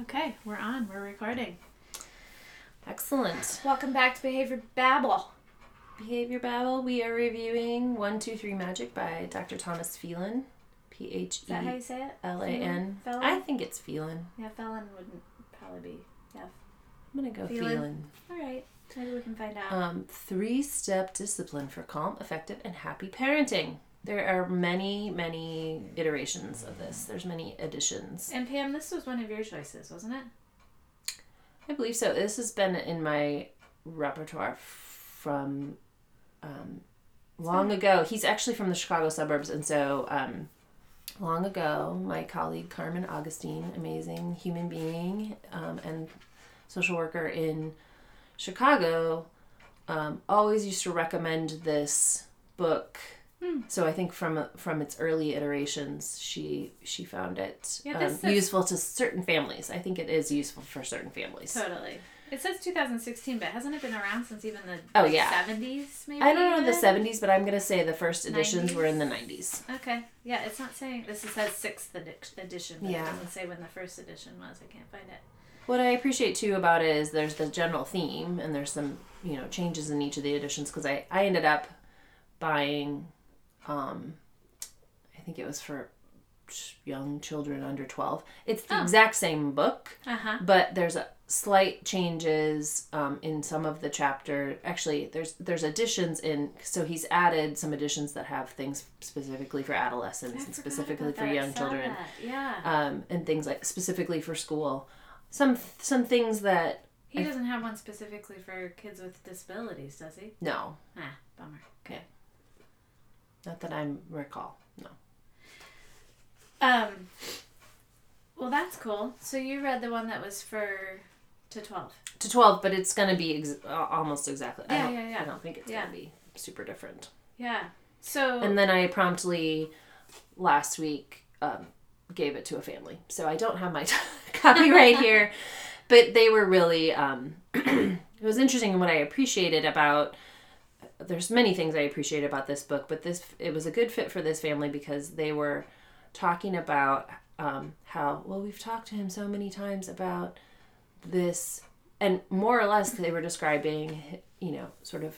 Okay, we're on. We're recording. Excellent. Welcome back to Behavior Babble. Behavior Babble. We are reviewing One Two Three Magic by Dr. Thomas Phelan. P H Is that how E you say it? L A N. Phelan? I think it's Phelan. Yeah, Felon wouldn't probably be. Yeah. I'm gonna go Phelan. Phelan. All right. Maybe we can find out. Um, three step discipline for calm, effective, and happy parenting. There are many, many iterations of this. There's many editions. and Pam, this was one of your choices, wasn't it? I believe so. This has been in my repertoire from um, long ago. He's actually from the Chicago suburbs, and so um, long ago, my colleague Carmen Augustine, amazing human being um, and social worker in Chicago, um, always used to recommend this book. Hmm. So I think from from its early iterations, she she found it Yeah, um, is- useful to certain families. I think it is useful for certain families. Totally. It says 2016, but hasn't it been around since even the Oh, yeah. 70s? Maybe. I don't know the seventies, but I'm gonna say the first editions 90s? were in the nineties. Okay. Yeah, it's not saying this. It says sixth edi- edition, but Yeah. it doesn't say when the first edition was. I can't find it. What I appreciate too about it is there's the general theme and there's some you know changes in each of the editions because I I ended up buying, um, I think it was for young children under twelve. It's the Oh. exact same book. Uh huh. but there's a slight changes um, in some of the chapter actually there's there's additions in so he's added some additions that have things specifically for adolescents and specifically for young children Yeah. um, and things like specifically for school some some things that he doesn't have one specifically for kids with disabilities, does he? no Ah, bummer. Okay. Not that i recall no Um. Well, that's cool. So you read the one that was for to twelve. to 12 but it's gonna be ex- almost exactly I Yeah, don't, yeah, yeah. i don't think it's Yeah. gonna be super different Yeah. So. And then I promptly last week um, gave it to a family. So I don't have my copy right here, but they were really. Um, it was interesting, and what I appreciated about. There's many things I appreciate about this book, but this it was a good fit for this family because they were talking about um, how well we've talked to him so many times about this, and more or less they were describing, you know, sort of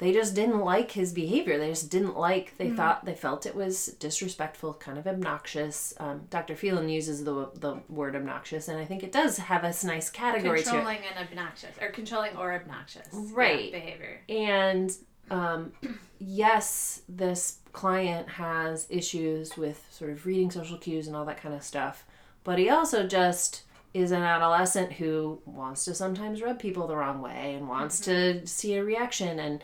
they just didn't like his behavior. They just didn't like. They thought they felt it was disrespectful, kind of obnoxious. Um, Dr. Phelan uses the the word obnoxious, and I think it does have a nice category to it. controlling and obnoxious, or controlling or obnoxious, yeah, Right. behavior. And um, yes, this client has issues with sort of reading social cues and all that kind of stuff, but he also just is an adolescent who wants to sometimes rub people the wrong way and wants to see a reaction and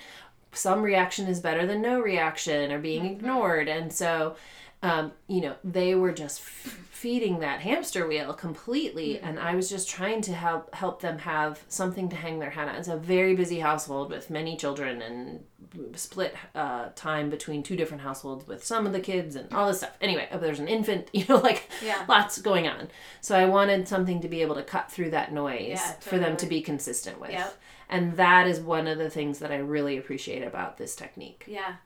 some reaction is better than no reaction or being ignored. And so um, you know they were just f- feeding that hamster wheel completely. And i was just trying to help help them have something to hang their hat on. It's a very busy household with many children and split uh, time between two different households with some of the kids and all this stuff anyway there's an infant you know like Yeah. lots going on so i wanted something to be able to cut through that noise Yeah, for them to be consistent with Yep. and that is one of the things that i really appreciate about this technique Yeah.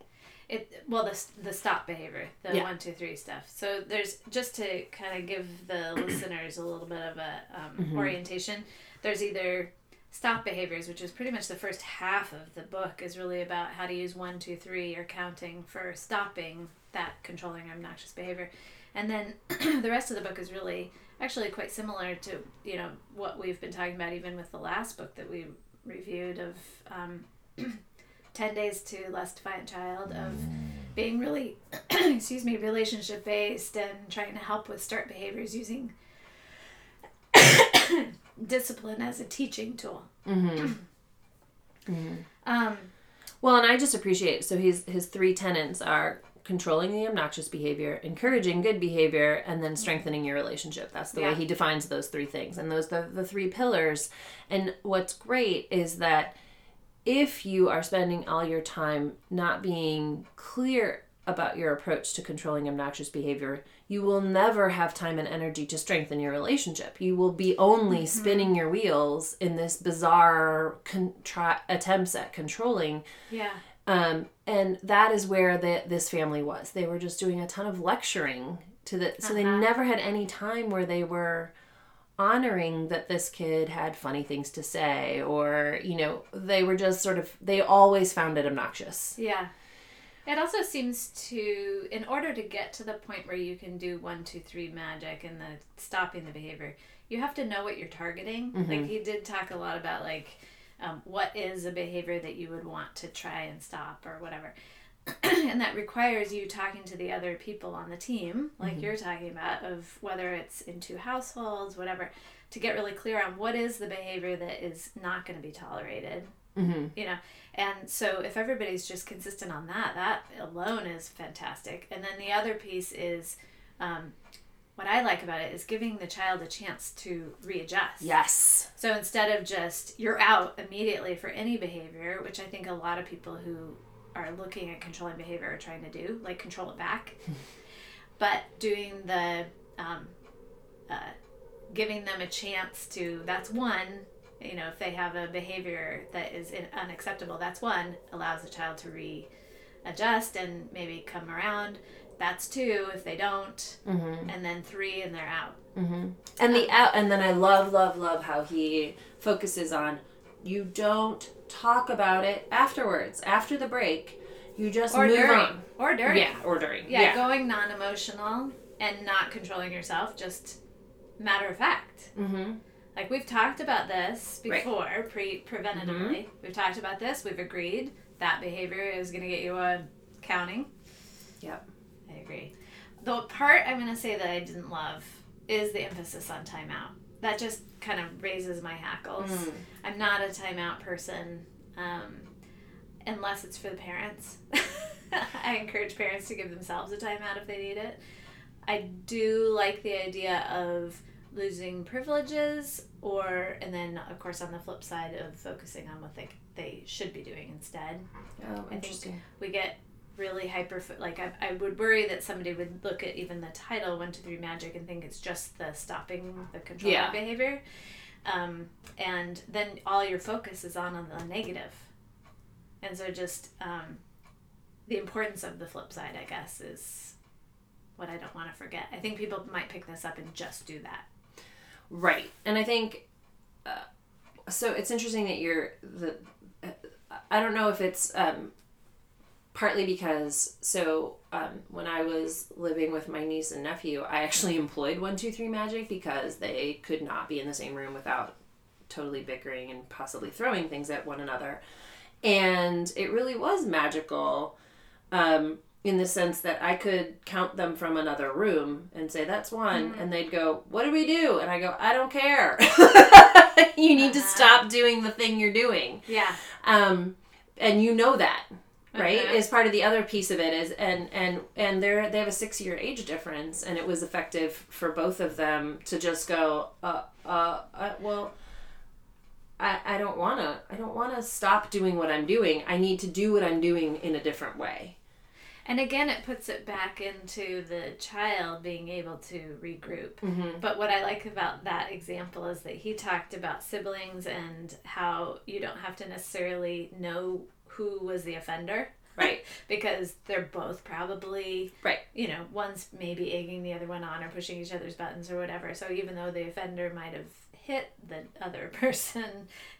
It well the the stop behavior, the Yeah. one two three stuff. So there's just to kind of give the listeners a little bit of a um, Mm-hmm. orientation. There's either stop behaviors, which is pretty much the first half of the book, is really about how to use one two three or counting for stopping that controlling obnoxious behavior, and then the rest of the book is really actually quite similar to you know what we've been talking about even with the last book that we reviewed of. Um, 10 days to less defiant child of being really excuse me relationship based and trying to help with start behaviors using discipline as a teaching tool Mm-hmm. um Well, and I just appreciate so his his three tenets are controlling the obnoxious behavior, encouraging good behavior, and then strengthening your relationship. That's the Yeah. way he defines those three things, and those are the three pillars. And what's great is that if you are spending all your time not being clear about your approach to controlling obnoxious behavior, you will never have time and energy to strengthen your relationship. You will be only spinning your wheels in this bizarre contri- attempts at controlling yeah um, and that is where the, this family was. They were just doing a ton of lecturing to the, so they Uh-huh. never had any time where they were honoring that this kid had funny things to say or you know they were just sort of they always found it obnoxious Yeah. It also seems to, in order to get to the point where you can do one, two, three magic and the stopping the behavior, you have to know what you're targeting. Like he did talk a lot about like um, what is a behavior that you would want to try and stop or whatever. and that requires you talking to the other people on the team, like you're talking about, of whether it's in two households, whatever, to get really clear on what is the behavior that is not going to be tolerated mm-hmm. you know and so if everybody's just consistent on that that alone is fantastic. And then the other piece is um, what i like about it is giving the child a chance to readjust. Yes. So instead of just you're out immediately for any behavior which i think a lot of people who are looking at controlling behavior are trying to do like control it back. But doing the um, uh, giving them a chance to that's one you know if they have a behavior that is in, unacceptable that's one allows the child to readjust and maybe come around that's two if they don't mm-hmm. and then three and they're out Mm-hmm. And the out, and then I love, love, love how he focuses on you don't talk about it afterwards, after the break. You just or move during on. or during Yeah, or during. yeah, Yeah. going non-emotional and not controlling yourself just matter of fact mm-hmm. Like we've talked about this Right. Mm-hmm. before pre preventatively we've talked about this we've agreed that behavior is going to get you a counting Yep. i agree the part i'm going to say that i didn't love is the emphasis on timeout that just kind of raises my hackles Mm. i'm not a timeout person um, unless it's for the parents i encourage parents to give themselves a timeout if they need it i do like the idea of losing privileges or and then of course on the flip side of focusing on what they they should be doing instead. Oh, think- interesting. we get really hyper like I, I would worry that somebody would look at even the title one two three magic and think it's just the stopping the controlling Yeah. behavior. Um, and then all your focus is on, on the negative. And so just um, the importance of the flip side i guess is what i don't want to forget. I think people might pick this up and just do that Right, and I think uh, so. It's interesting that you're the. Uh, I don't know if it's um, partly because so um, when I was living with my niece and nephew, I actually employed one two three magic because they could not be in the same room without totally bickering and possibly throwing things at one another, and it really was magical. Um, in the sense that I could count them from another room and say that's one, and they'd go, "What do we do?" And I go, "I don't care. you need to Uh-huh. stop doing the thing you're doing." yeah Um, and you know that, right? Uh-huh. Is part of the other piece of it is, and and and they're they have a six year age difference, and it was effective for both of them to just go, uh, uh, uh well. I, I don't want to I don't want to stop doing what I'm doing. I need to do what I'm doing in a different way. And again, it puts it back into the child being able to regroup. Mm-hmm. But what I like about that example is that he talked about siblings and how you don't have to necessarily know who was the offender. Right. because they're both probably, Right. you know, one's maybe egging the other one on or pushing each other's buttons or whatever. So even though the offender might have hit the other person,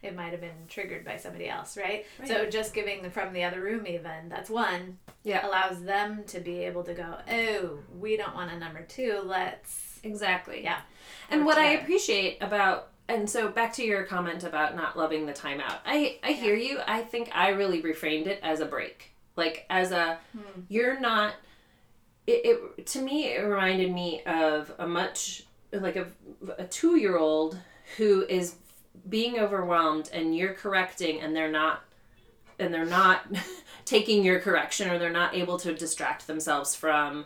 it might have been triggered by somebody else, right? right? So just giving from the other room, even, that's one Yeah. allows them to be able to go, oh, we don't want a number two. Let's, Exactly. yeah. And what I appreciate about and so back to your comment about not loving the timeout. I I hear you. I think I really reframed it as a break. Like as a Hmm. you're not it, it to me it reminded me of a much like a a 2-year-old who is being overwhelmed and you're correcting and they're not and they're not taking your correction or they're not able to distract themselves from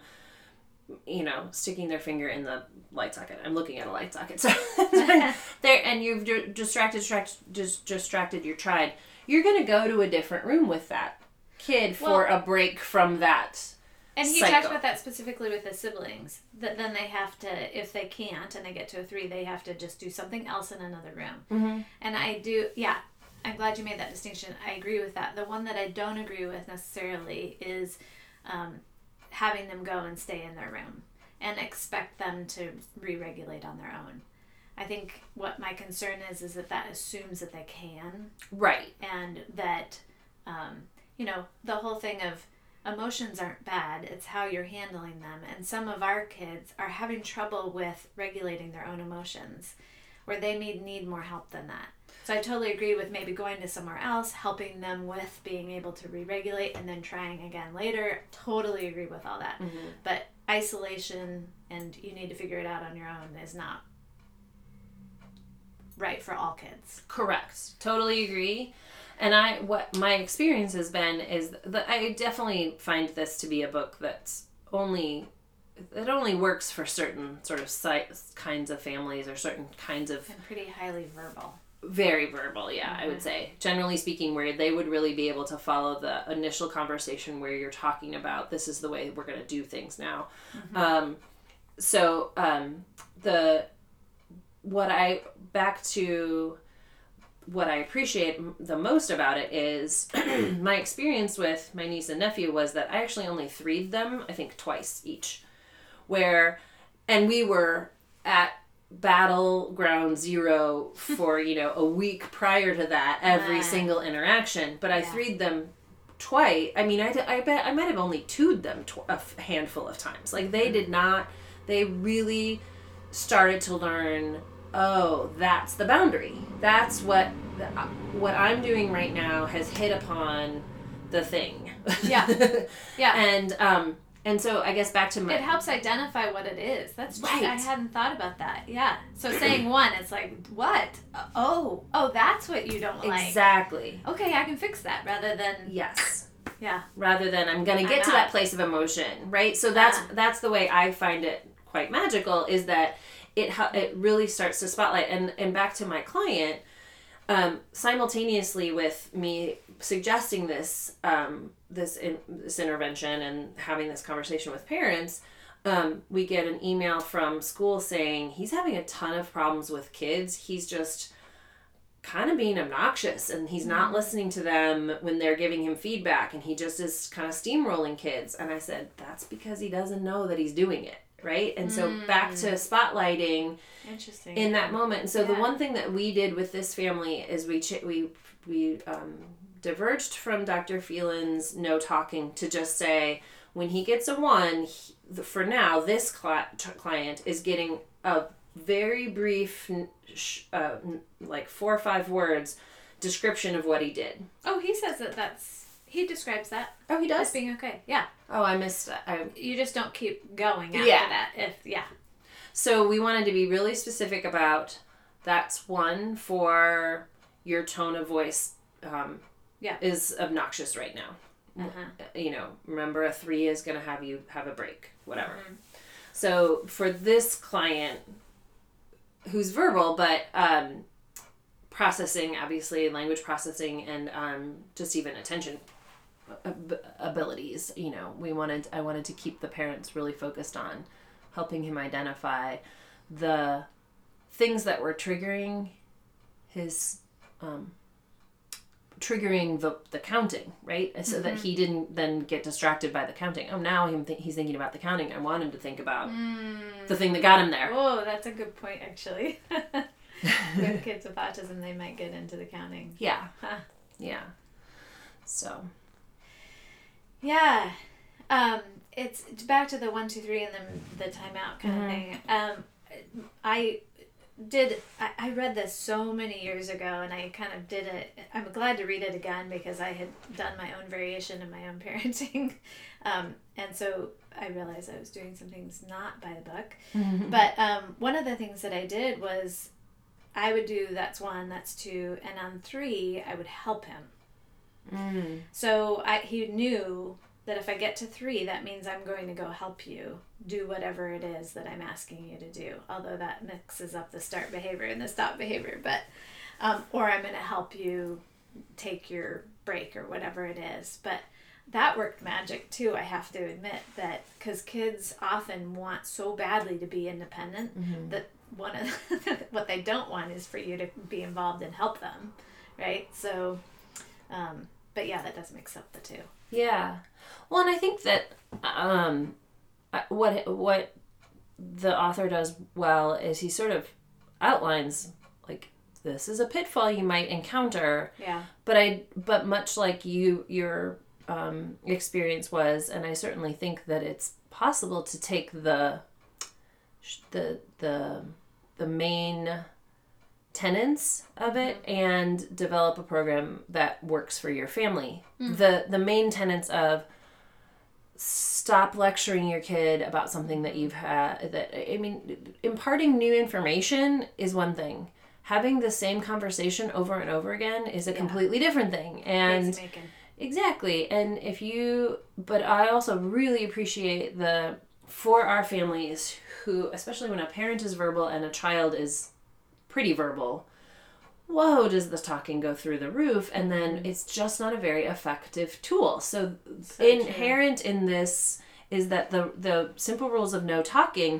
you know sticking their finger in the light socket. I'm looking at a light socket. So there and you've distracted distracted just distracted your tried. You're going to go to a different room with that kid for a break from that And he Psycho. talked about that specifically with the siblings. That then they have to, if they can't and they get to a three, they have to just do something else in another room. mm-hmm. And I do, yeah, I'm glad you made that distinction. I agree with that. The one that I don't agree with necessarily is um, having them go and stay in their room and expect them to re regulate on their own. I think what my concern is is that that assumes that they can, Right. and that, um, you know, the whole thing of emotions aren't bad. It's how you're handling them. And some of our kids are having trouble with regulating their own emotions, where they need need more help than that. So I totally agree with maybe going to somewhere else, helping them with being able to re-regulate, and then trying again later. Totally agree with all that. Mm-hmm. But isolation and you need to figure it out on your own is not right for all kids. Correct. Totally agree. And I what my experience has been is that I definitely find this to be a book that's only it only works for certain sort of si- kinds of families or certain kinds of And pretty highly verbal. very verbal yeah i would say. Generally speaking where they would really be able to follow the initial conversation where you're talking about this is the way we're going to do things now. Um, so um, the what i back to what i appreciate the most about it is my experience with my niece and nephew was that i actually only threed them i think twice each. Where and we were at battleground zero for you know a week prior to that every single interaction but i Yeah. threed them twice i mean i, I bet i might have only two'd them tw- a handful of times. Like they mm-hmm. did not they really started to learn oh that's the boundary that's what the, what i'm doing right now has hit upon the thing Yeah. Yeah. and um and so i guess back to my It helps identify what it is. That's Right. I hadn't thought about that. Yeah. So saying one, it's like what? Oh, oh, that's what you don't like. exactly Okay, I can fix that rather than yes yeah. rather than i'm gonna get to that place of emotion right so that's Ah. that's the way i find it quite magical is that it ha- it really starts to spotlight and and back to my client um, simultaneously with me suggesting this um, this in, this intervention and having this conversation with parents um, we get an email from school saying he's having a ton of problems with kids. He's just kind of being obnoxious and he's not listening to them when they're giving him feedback and he just is kind of steamrolling kids. And i said that's because he doesn't know that he's doing it right? And so back to spotlighting Interesting. in that moment. And so the one thing that we did with this family is we ch- we we um, diverged from dr phelan's no talking to just say when he gets a one he, for now this t- client is getting a very brief uh, like four or five words description of what he did. Oh, he says that that's he describes that oh he does. as being okay. Yeah. oh i missed I, You just don't keep going after Yeah. that. If yeah. So we wanted to be really specific about that's one for your tone of voice um, Yeah. is obnoxious right now. Uh-huh. You know, remember a three is going to have you have a break, whatever. Mhm. So for this client who's verbal, but um, processing, obviously, language processing and um, just even attention ab- abilities, you know, we wanted, I wanted to keep the parents really focused on helping him identify the things that were triggering his um, triggering the, the counting right? So that he didn't then get distracted by the counting. Oh now him th- he's thinking about the counting. I want him to think about the thing that got him there. Oh, that's a good point actually. with kids with autism, they might get into the counting. yeah. Huh. yeah. So Yeah. Um, it's, back to the one, two, three, and then the timeout kind of thing. Um, I did. I, I read this so many years ago, and I kind of did it. I'm glad to read it again because I had done my own variation in my own parenting, um, and so I realized I was doing some things not by the book. But um, one of the things that I did was I would do that's one, that's two, and on three, I would help him. Mm. So I, he knew that if I get to three, that means I'm going to go help you do whatever it is that I'm asking you to do. Although that mixes up the start behavior and the stop behavior, but um, or I'm going to help you take your break or whatever it is. But that worked magic too. I have to admit that because kids often want so badly to be independent that one of what they don't want is for you to be involved and help them, right? So. Um, but yeah, that does mix up the two. Yeah. Well, and I think that um, what what the author does well is he sort of outlines like this is a pitfall you might encounter Yeah. but i but much like you your um, experience was and i certainly think that it's possible to take the the the the main tenets of it mm-hmm. and develop a program that works for your family. Mm. The the main tenets of stop lecturing your kid about something that you've had that i mean imparting new information is one thing. Having the same conversation over and over again is a completely different thing. And Exactly. And if you, but I also really appreciate the, for our families who, especially when a parent is verbal and a child is pretty verbal, whoa, does the talking go through the roof? And then it's just not a very effective tool. So, So true. inherent in this is that the, the simple rules of no talking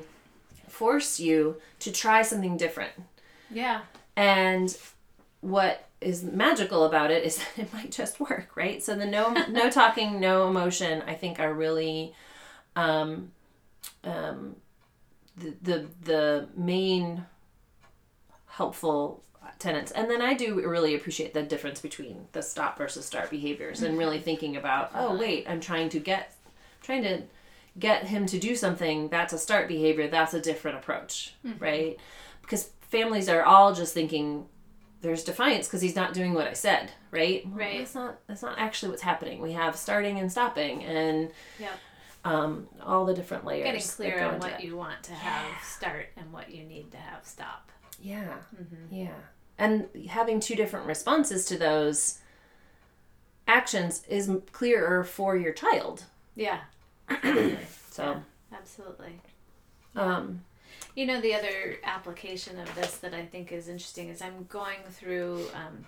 force you to try something different. Yeah. And what is magical about it is that it might just work, right? So the no no talking, no emotion, I think are really um um the the the main helpful tenants. And then I do really appreciate the difference between the stop versus start behaviors and really thinking about, oh wait, I'm trying to get trying to get him to do something, that's a start behavior, that's a different approach, right? Because families are all just thinking there's defiance because he's not doing what I said, right? Well, Right. That's not that's not actually what's happening. We have starting and stopping and yeah. um, all the different layers. Getting clear on what it. you want to have start and what you need to have stop. Yeah. Mm-hmm. Yeah. And having two different responses to those actions is clearer for your child. Yeah. So, Absolutely. um, You know, the other application of this that I think is interesting is I'm going through. Um,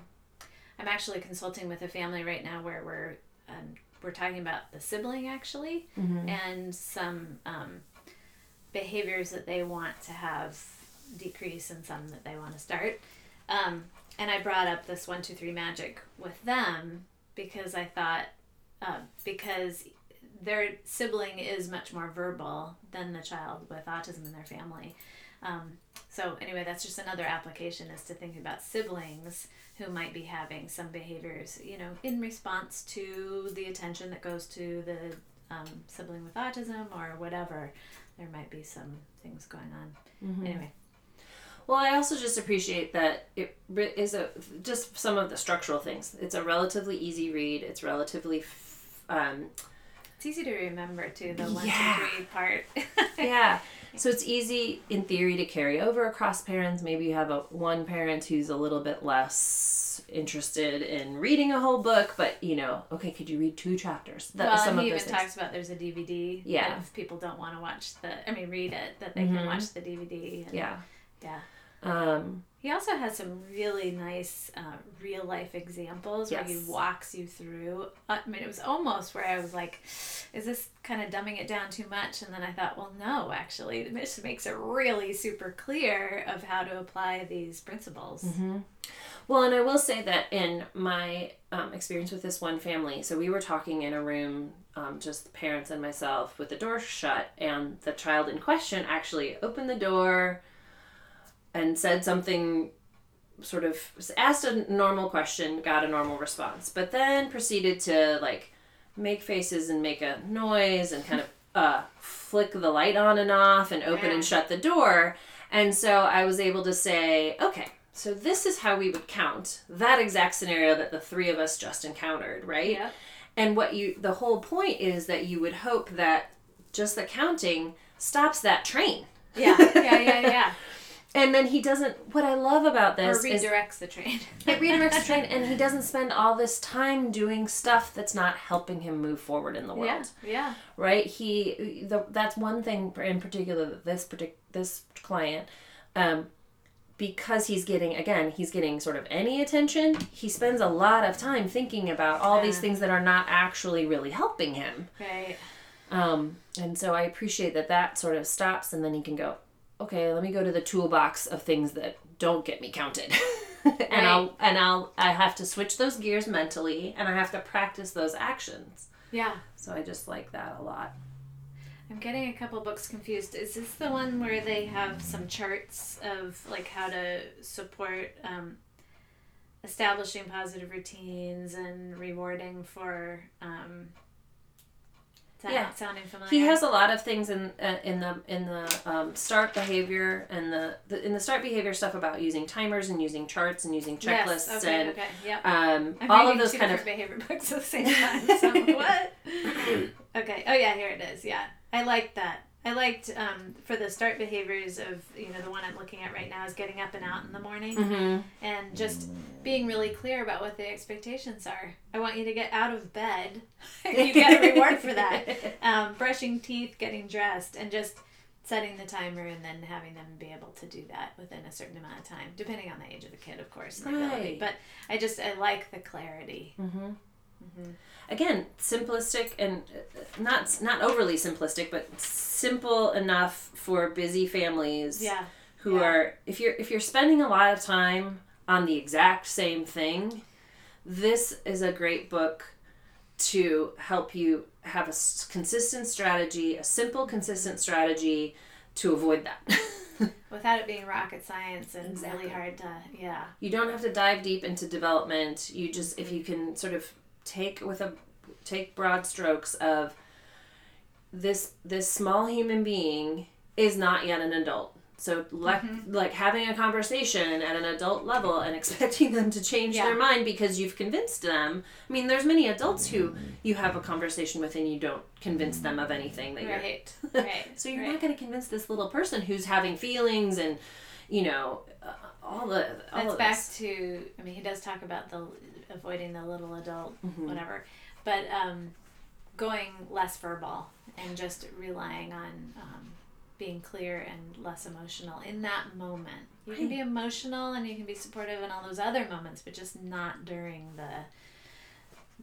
I'm actually consulting with a family right now where we're um, we're talking about the sibling actually, and some um, behaviors that they want to have decrease and some that they want to start. Um, and I brought up this one two three magic with them because I thought uh, because their sibling is much more verbal than the child with autism in their family. Um, so anyway, that's just another application is to think about siblings who might be having some behaviors, you know, in response to the attention that goes to the um, sibling with autism or whatever. There might be some things going on. Anyway, well, I also just appreciate that it is a just some of the structural things. It's a relatively easy read. It's relatively f- um, it's easy to remember too the one, two, Yeah. three part. yeah so it's easy in theory to carry over across parents maybe you have a one parent who's a little bit less interested in reading a whole book but you know okay could you read two chapters that well, some he even things. talks about there's a DVD. Yeah. If people don't want to watch the, I mean, read it, that they can watch the DVD. and- yeah Yeah. Um He also has some really nice uh, real life examples where he walks you through. I mean, it was almost where I was like, is this kind of dumbing it down too much? And then I thought, well, no, actually, this makes it really super clear of how to apply these principles. Well, and I will say that in my um, experience with this one family, so we were talking in a room, um, just the parents and myself, with the door shut, and the child in question actually opened the door and said something sort of asked a normal question, got a normal response, but then proceeded to like make faces and make a noise and kind of uh, flick the light on and off and open Yeah. and shut the door. And so I was able to say, okay, so this is how we would count that exact scenario that the three of us just encountered, right? Yep. And what you, the whole point is that you would hope that just the counting stops that train. Yeah, yeah, yeah, yeah. And then he doesn't, what I love about or this is redirects the train. it redirects the train and he doesn't spend all this time doing stuff that's not helping him move forward in the world yeah, yeah. right he the, that's one thing in particular that this partic- this client um because he's getting again he's getting sort of any attention he spends a lot of time thinking about all these things that are not actually really helping him Right. um and so i appreciate that that sort of stops and then he can go okay let me go to the toolbox of things that don't get me counted and i'll and i'll i have to switch those gears mentally and i have to practice those actions Yeah. so i just like that a lot I'm getting a couple books confused. Is this the one where they have some charts of like how to support um, establishing positive routines and rewarding for um, sound, Yeah. sounding familiar? He has a lot of things in uh, in the in the um, start behavior and the, the in the start behavior stuff about using timers and using charts and using checklists Yes, okay, and okay, yep. um, all of those kind of behavior books at the same time. So what? okay. Oh yeah, here it is. Yeah, I like that. I liked um, for the start behaviors of you know the one I'm looking at right now is getting up and out in the morning Mhm. and just being really clear about what the expectations are. I want you to get out of bed. you get a reward for that. Um, brushing teeth, getting dressed, and just setting the timer and then having them be able to do that within a certain amount of time, depending on the age of the kid, of course, and the ability. But I just I like the clarity. Mhm. Mm-hmm. Again, simplistic and uh, not not overly simplistic, but simple enough for busy families Yeah. who Yeah. are if you're if you're spending a lot of time on the exact same thing, this is a great book to help you have a consistent strategy, a simple consistent strategy to avoid that. Without it being rocket science and Exactly. really hard to yeah. you don't have to dive deep into development you just if you can sort of take with a take broad strokes of this this small human being is not yet an adult so like Mm-hmm. like having a conversation at an adult level and expecting them to change Yeah. their mind because you've convinced them i mean there's many adults who you have a conversation with and you don't convince them of anything that you're Right. Right. so you're right. not going to convince this little person who's having feelings and you know all the all That's of back this. to I mean he does talk about the avoiding the little adult Mhm. whatever. But um going less verbal and just relying on um, being clear and less emotional in that moment. You can be emotional and you can be supportive in all those other moments, but just not during the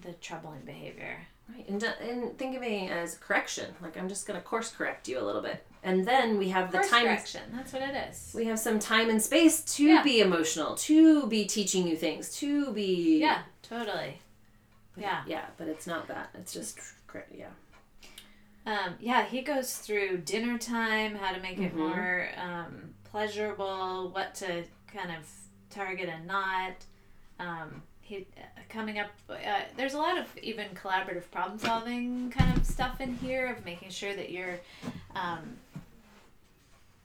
the troubling behavior. Right, and, and think of it as correction. Like I'm just going to course correct you a little bit, and then we have the Course time. correction. That's what it is. We have some time and space to Yeah. be emotional, to be teaching you things, to be Yeah, totally. Yeah. yeah. But it's not that. It's just yeah. Um, yeah, he goes through dinner time, how to make it Mhm. more um, pleasurable, what to kind of target and not. Um, he uh, coming up. Uh, there's a lot of even collaborative problem solving kind of stuff in here of making sure that you're, um,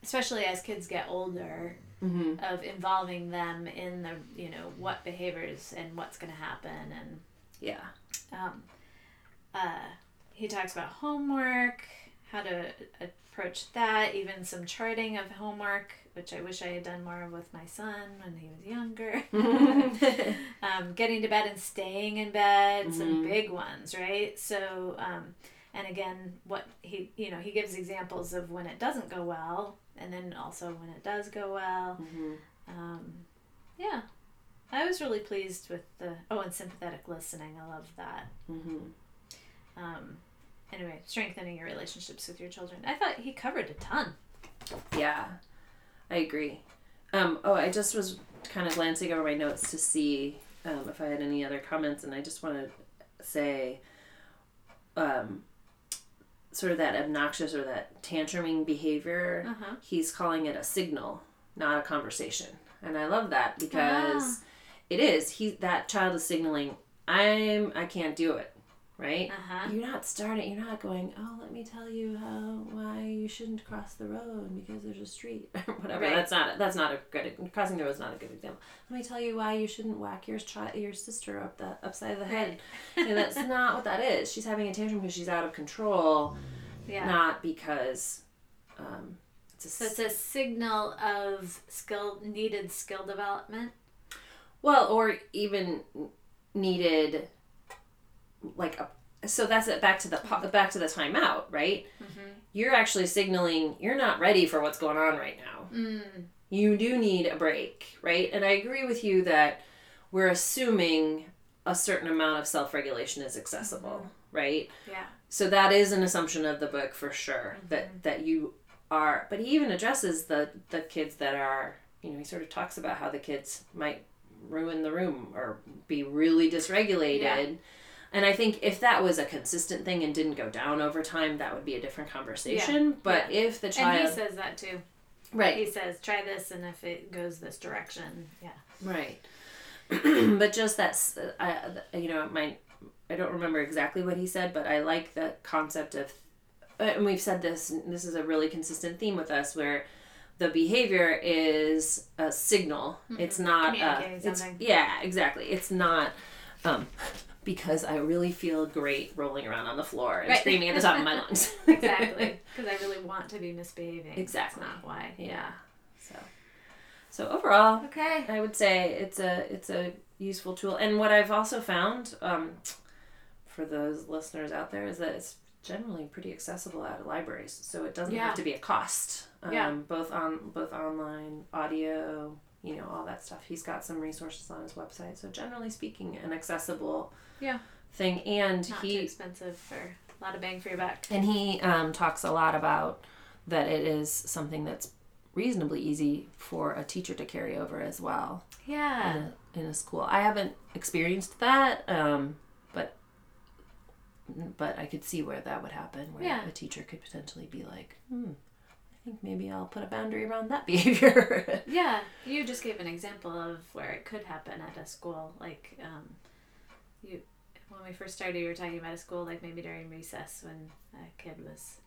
especially as kids get older, Mm-hmm. of involving them in the you know what behaviors and what's going to happen and Yeah. um, uh, he talks about homework, how to approach that, even some charting of homework, which I wish I had done more of with my son when he was younger. um, getting to bed and staying in bed, some Mhm. big ones, right? So, um, and again, what he, you know, he gives examples of when it doesn't go well, and then also when it does go well. hmm Um, yeah, I was really pleased with the oh, and sympathetic listening. I love that. hmm Um, anyway, strengthening your relationships with your children. I thought he covered a ton. Yeah, I agree. Um, oh, I just was kind of glancing over my notes to see um, if I had any other comments, and I just want to say, um, sort of that obnoxious or that tantruming behavior. Uh huh. He's calling it a signal, not a conversation, and I love that because Ah. it is. He that child is signaling, I'm I can't do it, right? Uh huh. You're not starting. You're not going. Oh, let me tell you how why you shouldn't cross the road because there's a street or whatever. Right. That's not. That's not a good. Crossing the road is not a good example. Let me tell you why you shouldn't whack your child, your sister up the upside of the head. And that's not what that is. She's having a tantrum because she's out of control, Yeah. not because. Um, it's a So it's a signal of skill needed skill development. Well, or even needed like a so that's it back to the back to the timeout, right? Mm-hmm. You're actually signaling you're not ready for what's going on right now. Mm. You do need a break, right? And I agree with you that we're assuming a certain amount of self-regulation is accessible, right? Yeah. So that is an assumption of the book for sure that that you are but he even addresses the the kids that are, you know, he sort of talks about how the kids might ruin the room or be really dysregulated. And I think if that was a consistent thing and didn't go down over time, that would be a different conversation. But if the child. And he says that too. right, He says, try this, and if it goes this direction, yeah. Right. but just that's I you know my I don't remember exactly what he said, but I like the concept of uh, and we've said this and this is a really consistent theme with us where the behavior is a signal. It's not a, it's, yeah, exactly. It's not um because I really feel great rolling around on the floor and Right. screaming at the top of my lungs. Exactly. Because I really want to be misbehaving. Exactly. That's not why. yeah. So so overall, Okay. I would say it's a it's a useful tool. And what I've also found um, for those listeners out there is that it's generally pretty accessible at libraries, so it doesn't Yeah. have to be a cost. Um, Yeah. Both on both online, audio, you know, all that stuff. He's got some resources on his website. So generally speaking, an accessible Yeah. thing. And Not he too expensive for a lot of bang for your buck. and he um, talks a lot about that it is something that's reasonably easy for a teacher to carry over as well Yeah. in a, in a school. I haven't experienced that, um, but but I could see where that would happen, where Yeah. a teacher could potentially be like, "Hmm, I think maybe I'll put a boundary around that behavior." Yeah, you just gave an example of where it could happen at a school. Like, um, you when we first started, you were talking about a school like maybe during recess when a kid was.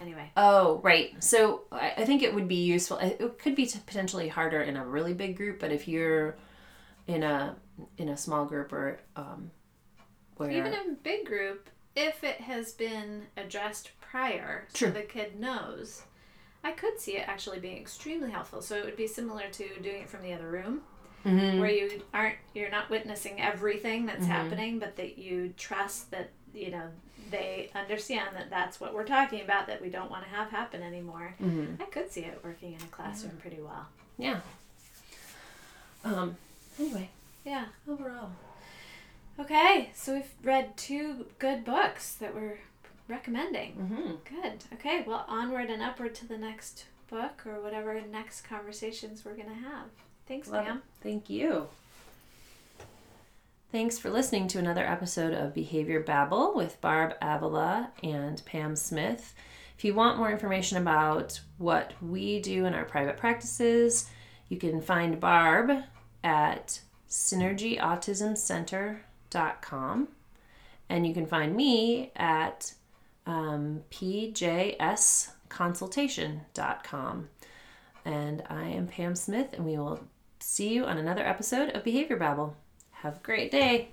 Anyway, oh, right. So I, I think it would be useful. It could be t- potentially harder in a really big group, but if you're in a in a small group or um, where even in a big group, if it has been addressed prior, so the kid knows, I could see it actually being extremely helpful. So it would be similar to doing it from the other room. Mhm. where you aren't you're not witnessing everything that's Mhm. happening but that you trust that you know they understand that that's what we're talking about that we don't want to have happen anymore Mhm. i could see it working in a classroom pretty well yeah. Um. Anyway, yeah overall. okay so we've read two good books that we're recommending Mm-hmm. good okay well onward and upward to the next book or whatever next conversations we're gonna have thanks Love ma'am it. Thank you. Thanks for listening to another episode of Behavior Babble with Barb Avila and Pam Smith. If you want more information about what we do in our private practices, you can find Barb at synergyautismcenter.com and you can find me at um, pjsconsultation.com. And I am Pam Smith, and we will see you on another episode of Behavior Babble. Have a great day.